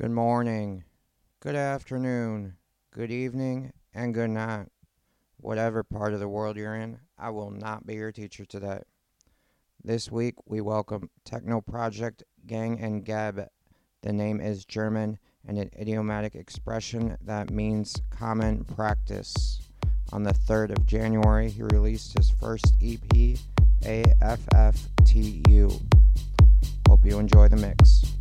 Good morning, good afternoon, good evening, and good night. Whatever part of the world you're in, I will not be your teacher today. This week we welcome Techno Project Gang und Gäbe. The name is German and an idiomatic expression that means common practice. On the 3rd of January, he released his first EP, AFFTU. Hope you enjoy the mix.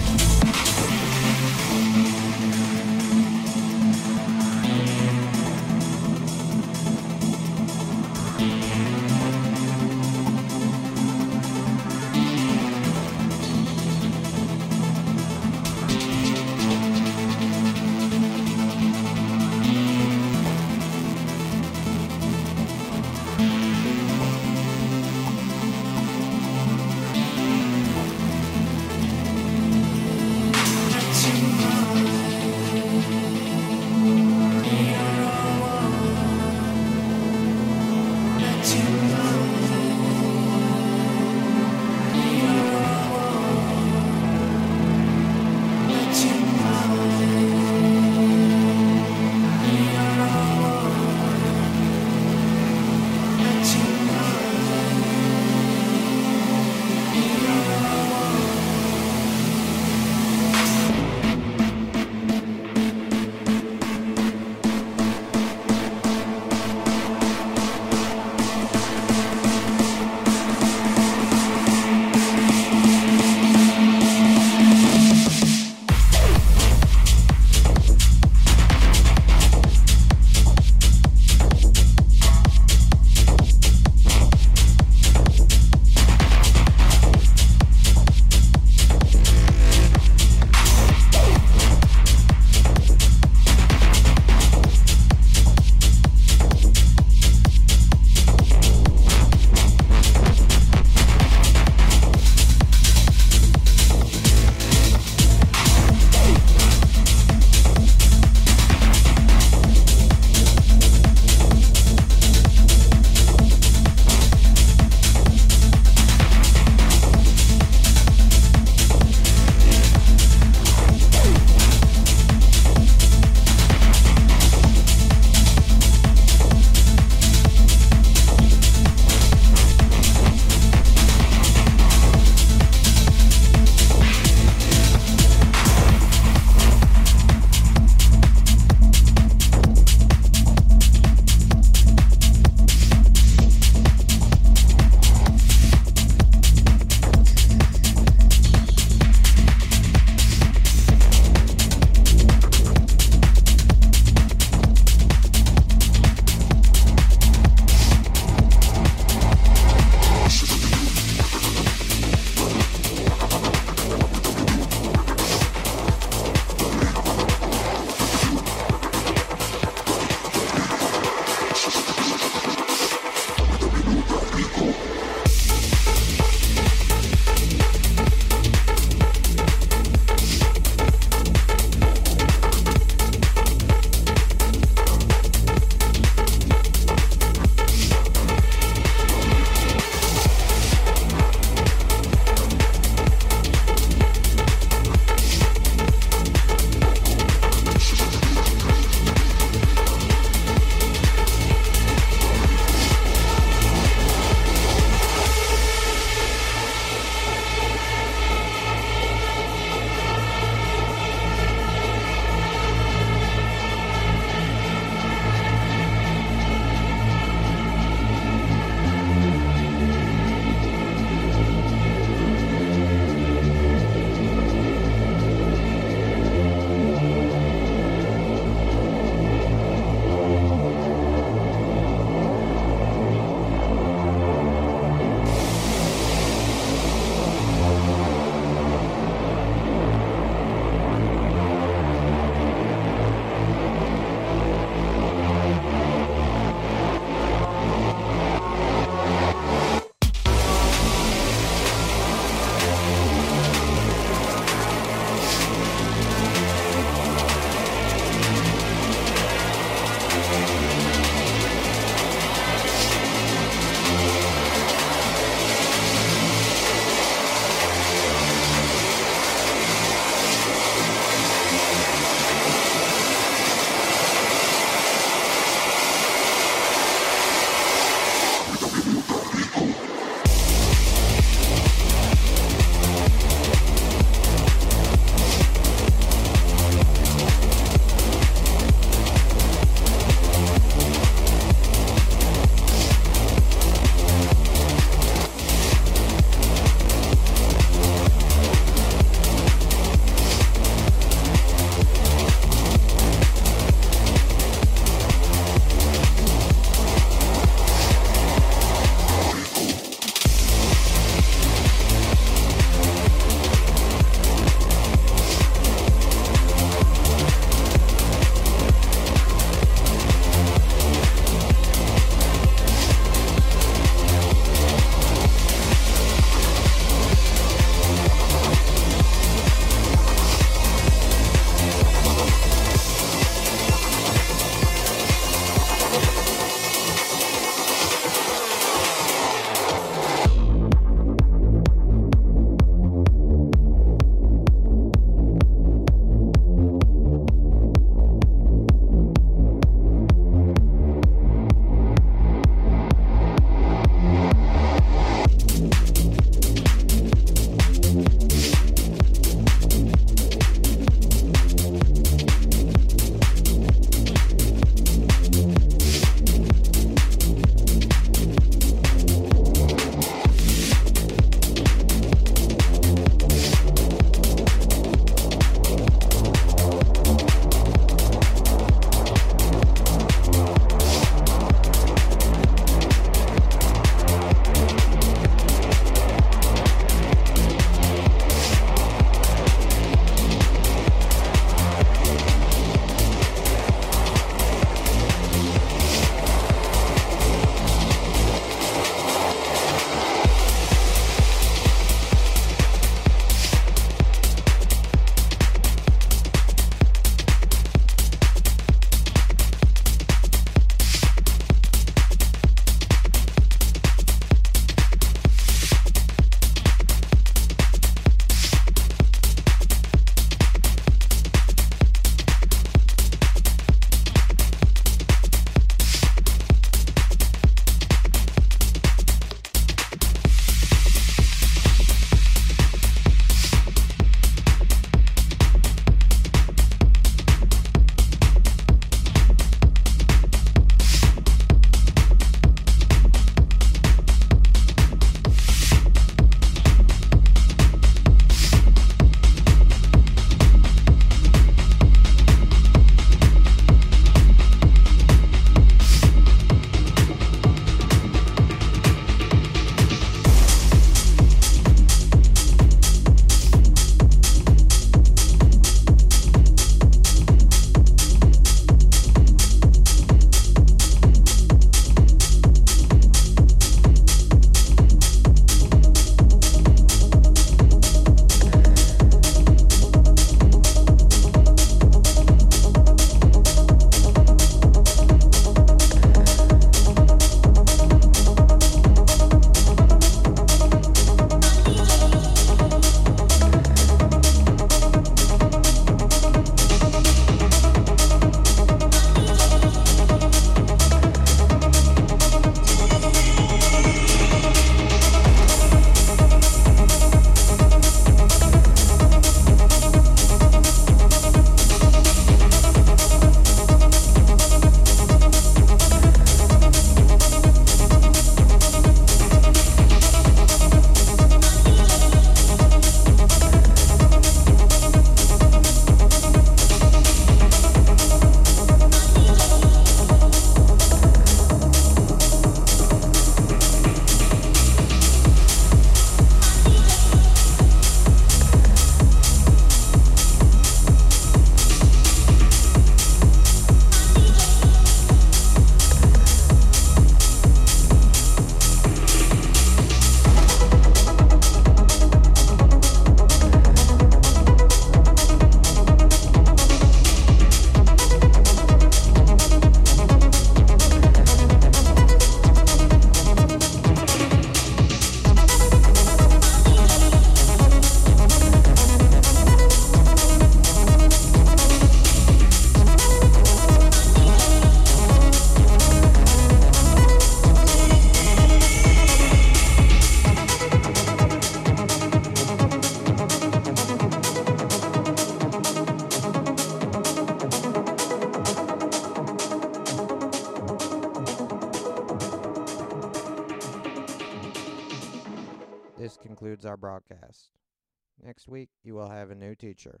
Next week, you will have a new teacher.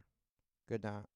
Good night.